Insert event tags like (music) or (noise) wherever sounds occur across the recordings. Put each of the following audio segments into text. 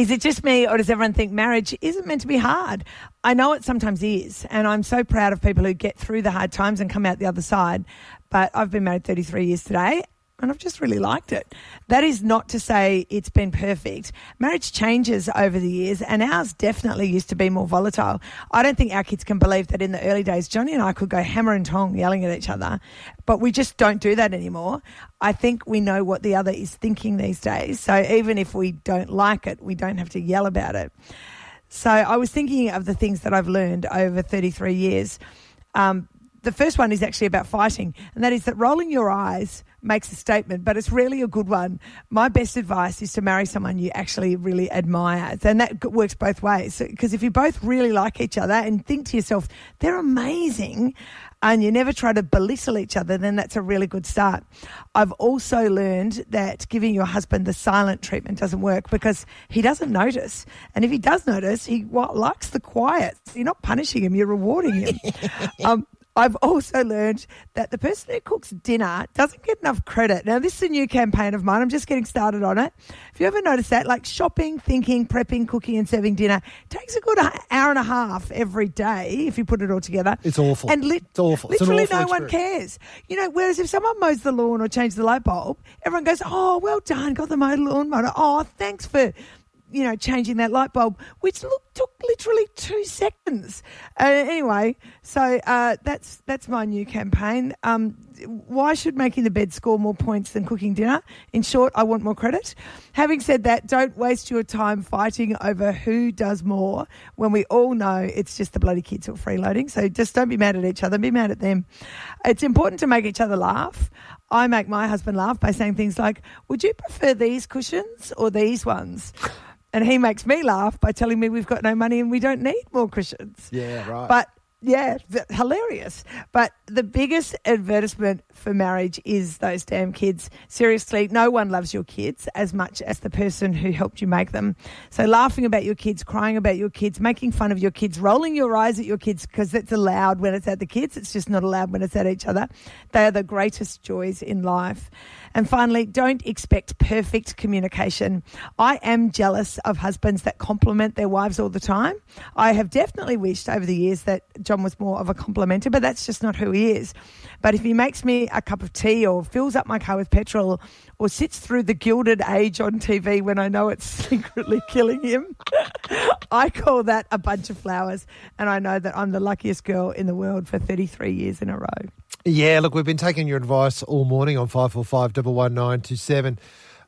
Is it just me, or does everyone think marriage isn't meant to be hard? I know it sometimes is, and I'm so proud of people who get through the hard times and come out the other side. But I've been married 33 years today, and I've just really liked it. That is not to say it's been perfect. Marriage changes over the years, and ours definitely used to be more volatile. I don't think our kids can believe that in the early days, Johnny and I could go hammer and tong yelling at each other, but we just don't do that anymore. I think we know what the other is thinking these days. So even if we don't like it, we don't have to yell about it. So I was thinking of the things that I've learned over 33 years. Um, the first one is actually about fighting, and that is that rolling your eyes makes a statement, but it's really a good one. My best advice is to marry someone you actually really admire. And that works both ways. Because if you both really like each other and think to yourself, they're amazing, and you never try to belittle each other, then that's a really good start. I've also learned that giving your husband the silent treatment doesn't work because he doesn't notice. And if he does notice, he likes the quiet. You're not punishing him, you're rewarding him. (laughs) um, I've also learned that the person who cooks dinner doesn't get enough credit. Now, this is a new campaign of mine. I'm just getting started on it. If you ever noticed that? Like shopping, thinking, prepping, cooking, and serving dinner takes a good hour and a half every day if you put it all together. It's awful. And li- it's awful. It's literally, awful no experience. one cares. You know, whereas if someone mows the lawn or changes the light bulb, everyone goes, "Oh, well done, got the mowed lawn mower. Oh, thanks for." You know, changing that light bulb, which look, took literally two seconds. Uh, anyway, so uh, that's that's my new campaign. Um, why should making the bed score more points than cooking dinner? In short, I want more credit. Having said that, don't waste your time fighting over who does more when we all know it's just the bloody kids who are freeloading. So just don't be mad at each other, be mad at them. It's important to make each other laugh. I make my husband laugh by saying things like, Would you prefer these cushions or these ones? And he makes me laugh by telling me we've got no money and we don't need more Christians. Yeah, right. But yeah, hilarious. But the biggest advertisement for marriage is those damn kids. Seriously, no one loves your kids as much as the person who helped you make them. So laughing about your kids, crying about your kids, making fun of your kids, rolling your eyes at your kids because it's allowed when it's at the kids. It's just not allowed when it's at each other. They are the greatest joys in life. And finally, don't expect perfect communication. I am jealous of husbands that compliment their wives all the time. I have definitely wished over the years that John was more of a complimenter, but that's just not who he is. But if he makes me a cup of tea or fills up my car with petrol or sits through the Gilded Age on TV when I know it's (laughs) secretly killing him, (laughs) I call that a bunch of flowers. And I know that I'm the luckiest girl in the world for 33 years in a row. Yeah, look, we've been taking your advice all morning on 545 11927.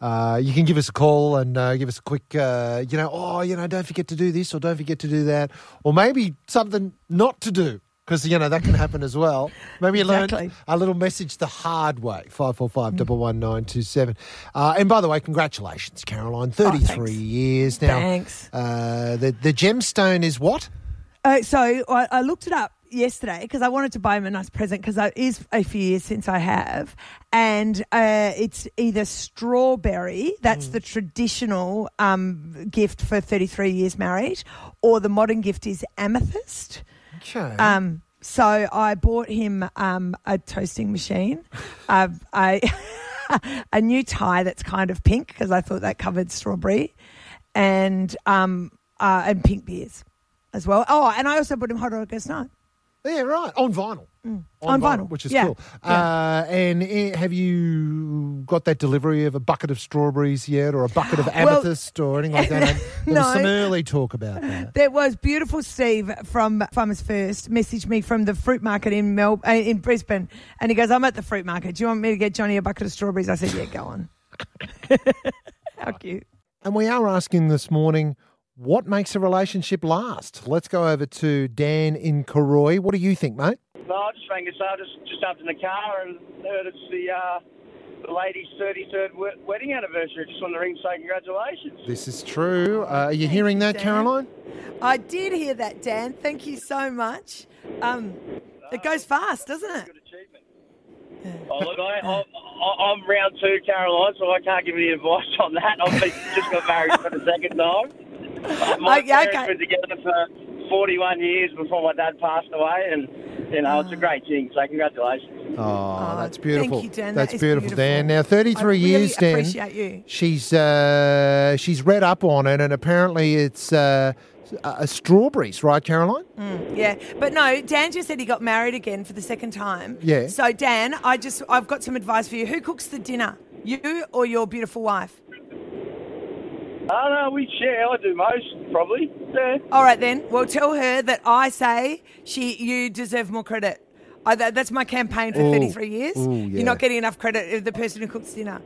Uh, you can give us a call and uh, give us a quick, uh, you know, oh, you know, don't forget to do this or don't forget to do that. Or maybe something not to do because, you know, that can happen as well. Maybe you Exactly. learned a little message the hard way. 545 11927. Uh, and by the way, congratulations, Caroline. 33 thanks. years now. Thanks. Uh, the, the gemstone is what? Uh, so I, I looked it up yesterday because I wanted to buy him a nice present because it is a few years since I have, and uh, it's either strawberry, that's the traditional um, gift for 33 years married, or the modern gift is amethyst. Okay. Um, so I bought him um, a toasting machine, (laughs) uh, a, (laughs) a new tie that's kind of pink because I thought that covered strawberry, and um, uh, and pink beers as well. Oh, and I also bought him hot August night. Yeah, right. On vinyl. Mm. On vinyl, Which is yeah, cool. Uh, and have you got that delivery of a bucket of strawberries yet or a bucket of (gasps) Well- amethyst or anything like that? (laughs) There was No. some early talk about that. There was beautiful Steve from Farmers First messaged me from the fruit market in Mel uh, in Brisbane, and he goes, "I'm at the fruit market. Do you want me to get Johnny a bucket of strawberries?" I said, "Yeah, go on." (laughs) How cute. And we are asking this morning, what makes a relationship last? Let's go over to Dan in Karoi. What do you think, mate? No, I just rang to say just just jumped in the car and heard it's the uh, the lady's 33rd we- wedding anniversary. Just wanted to ring to say congratulations. This is true. Uh, are you hearing that, Dan. Caroline? I did hear that, Dan. Thank you so much. Um, it goes fast, doesn't it? Good achievement. Oh, look, I, I, I, I'm round two, Caroline, so I can't give any advice on that. I've just got married for the second time. (laughs) My Okay, parents okay. were together for 41 years before my dad passed away, and you know, it's a great thing. So congratulations. Oh, Oh, that's thank beautiful. you, Dan. That's That is beautiful, Dan. Now, 33 I really years, Dan. appreciate you. She's uh, she's read up on it, and apparently it's uh, uh, strawberries, right, Caroline? Yeah, but no, Dan just said he got married again for the second time. Yeah. So Dan, I just I've got some advice for you. Who cooks the dinner? You or your beautiful wife? Oh no, we share. I do most probably. Yeah. All right then. Well, tell her that I say she you deserve more credit. I, that, that's my campaign for Ooh. 33 years. Ooh, yeah. You're not getting enough credit of the person who cooks dinner.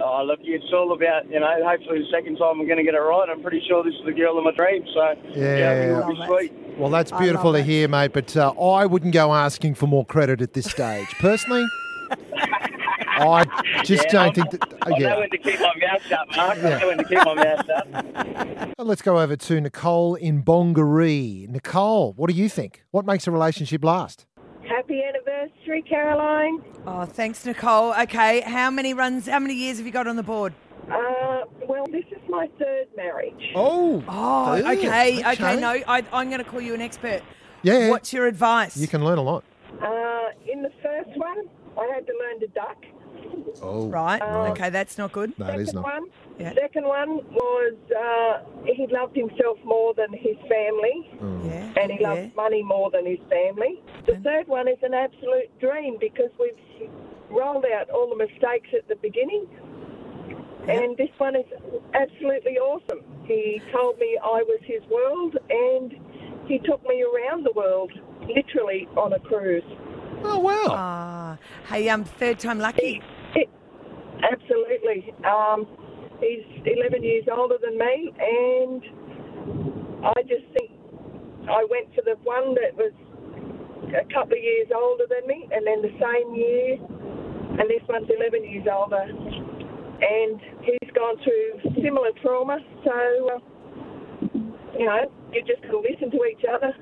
Oh, look, it's all about, you know, hopefully the second time I'm going to get it right. I'm pretty sure this is the girl of my dreams, so Yeah. it'll be sweet. Well, that's beautiful to it. hear, mate. But uh, I wouldn't go asking for more credit at this stage, personally. I just Yeah, don't I'm- think that. uh, I know yeah. when to keep my mouth shut, Mark. Yeah. I know when to keep my mouth shut. (laughs) Let's go over to Nicole in Bongaree. Nicole, what do you think? What makes a relationship last? Happy anniversary, Caroline. Oh, thanks, Nicole. Okay, how many runs? How many years have you got on the board? Uh, well, this is my third marriage. Oh, Oh, okay, okay. okay. No, I, I'm going to call you an expert. yeah. What's your advice? You can learn a lot. Uh, in the first one, I had to learn to duck. Oh, Right. Uh, okay, that's not good. That is Second not. one, Yeah. second one was uh, he loved himself more than his family, Yeah. and he loved yeah. money more than his family. The Okay. third one is an absolute dream because we've rolled out all the mistakes at the beginning. And this one is absolutely awesome. He told me I was his world, and he took me around the world, literally on a cruise. Oh, wow. Ah, hey, um, third time lucky. It, absolutely. Um, he's 11 years older than me, and I just think I went for the one that was a couple of years older than me, and then the same year, and this one's 11 years older. And he's gone through similar trauma, so, uh, you know, you just listen to each other,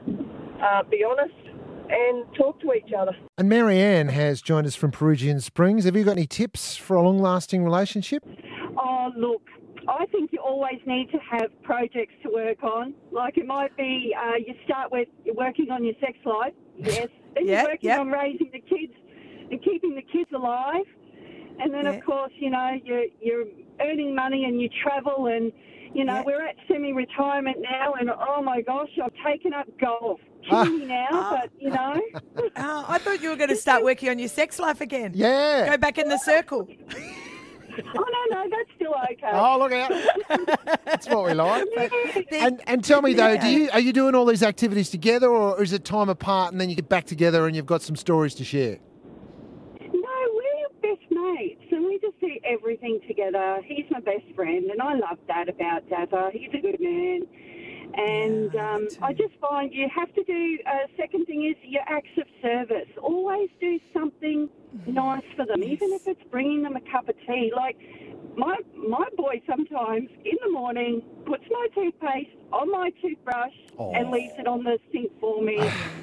uh, be honest, and talk to each other. And Marianne has joined us from Peregian Springs. Have you got any tips for a long lasting relationship? Oh, look, I think you always need to have projects to work on. Like it might be uh, you start with you're working on your sex life, (laughs) yes. Then Yeah, you're working yeah. on raising the kids and keeping the kids alive. And then, Yeah. of course, you know, you're, you're earning money and you travel and, you know, Yeah. we're at semi-retirement now and, oh, my gosh, I've taken up golf. Ah. Killing me now, ah. but, you know. (laughs) Oh, I thought you were going to start working on your sex life again. Yeah. Go back in the circle. (laughs) oh, no, no, that's still okay. Oh, look out. (laughs) That's what we like. The- And and tell me though, do you are you doing all these activities together, or is it time apart and then you get back together and you've got some stories to share? No, we're best mates and we just do everything together. He's my best friend and I love that about Dazza. He's a good man. And Yeah, I um. I just find you have to do, uh, second thing is your acts of service. Always do something nice for them, even if it's bringing them a cup of tea. Like my, my boy sometimes in the morning puts my toothpaste on my toothbrush and Oh. leaves it on the sink for me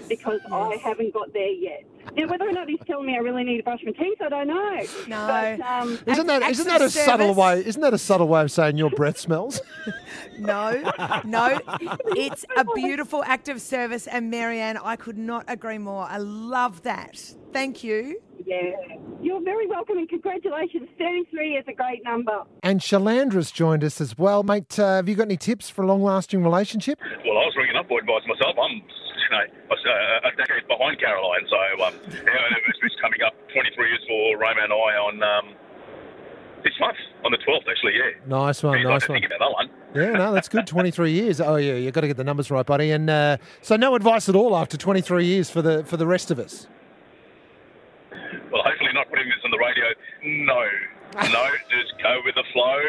because I haven't got there yet. Now, whether or not he's telling me I really need to brush my teeth, I don't know. No. But, um, Isn't that acts isn't that a subtle way? Isn't that a subtle way of saying your breath smells? (laughs) No, no. It's a (laughs) beautiful act of service. And Marianne, I could not agree more. I love that. Thank you. Yeah, you're very welcome and congratulations. 33 is a great number. And Shalandra's joined us as well, mate. Uh, have you got any tips for a long-lasting relationship? Well, I was ringing up for advice myself. I'm, you know, a, a decade behind Caroline, so um, our anniversary's coming up 23 years for Roma and I on um, this month, on the 12th, actually, yeah. Nice one, Geez, I nice didn't one. think about that one. Yeah, no, that's good. Twenty-three years. Oh yeah, you've got to get the numbers right, buddy. And uh, so, no advice at all after twenty-three years for the for the rest of us. Well, hopefully not putting this on the radio. No, no, just go with the flow,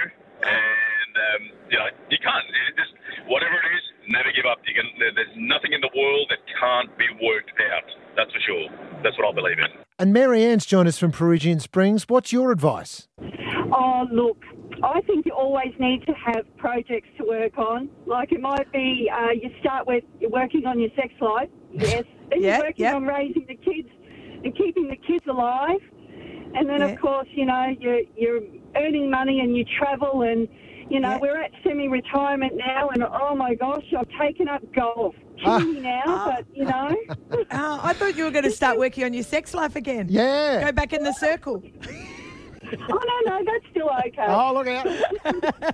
and um, you know you can't. It just whatever it is, never give up. You can. There's nothing in the world that can't be worked out. That's for sure. That's what I believe in. And Mary Ann's joined us from Peregian Springs. What's your advice? Oh, look, I think you always need to have projects to work on. Like it might be uh, you start with working on your sex life, (laughs) yes. Then Yeah, you're working yeah. on raising the kids and keeping the kids alive. And then, Yeah. of course, you know, you're, you're earning money and you travel and, you know, Yeah. we're at semi-retirement now and, oh, my gosh, I've taken up golf. Ah. teeny now, ah. but you know. (laughs) Oh, I thought you were going to start working on your sex life again. Yeah. Go back in the circle. (laughs) oh no, no, that's still okay. Oh, look out.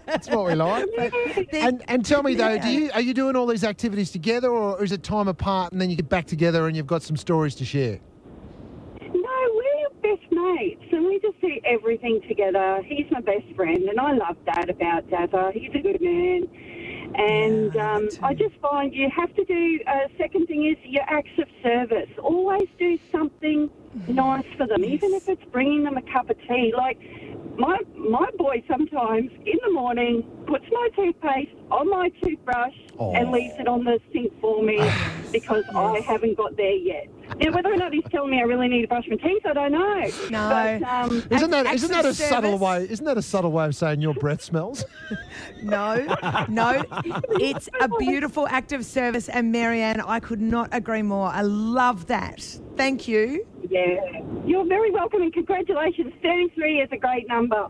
That's what we like. (laughs) And and tell me though, do you are you doing all these activities together or is it time apart and then you get back together and you've got some stories to share? Mates and we just do everything together. He's my best friend and I love that about Dazza. He's a good man. And Yeah, um. I just find you have to do, uh, second thing is your acts of service. Always do something nice for them, even if it's bringing them a cup of tea. Like my, my boy sometimes in the morning puts my toothpaste on my toothbrush Oh. and leaves it on the sink for me (sighs) because I haven't got there yet. Now, whether or not he's telling me I really need to brush my teeth, I don't know. No. But, um, Isn't that acts isn't that of a subtle way? Isn't that a subtle way of saying your breath smells? (laughs) No, no. It's a (laughs) beautiful act of service. And Marianne, I could not agree more. I love that. Thank you. yeah. You're very welcome and congratulations. 33 is a great number.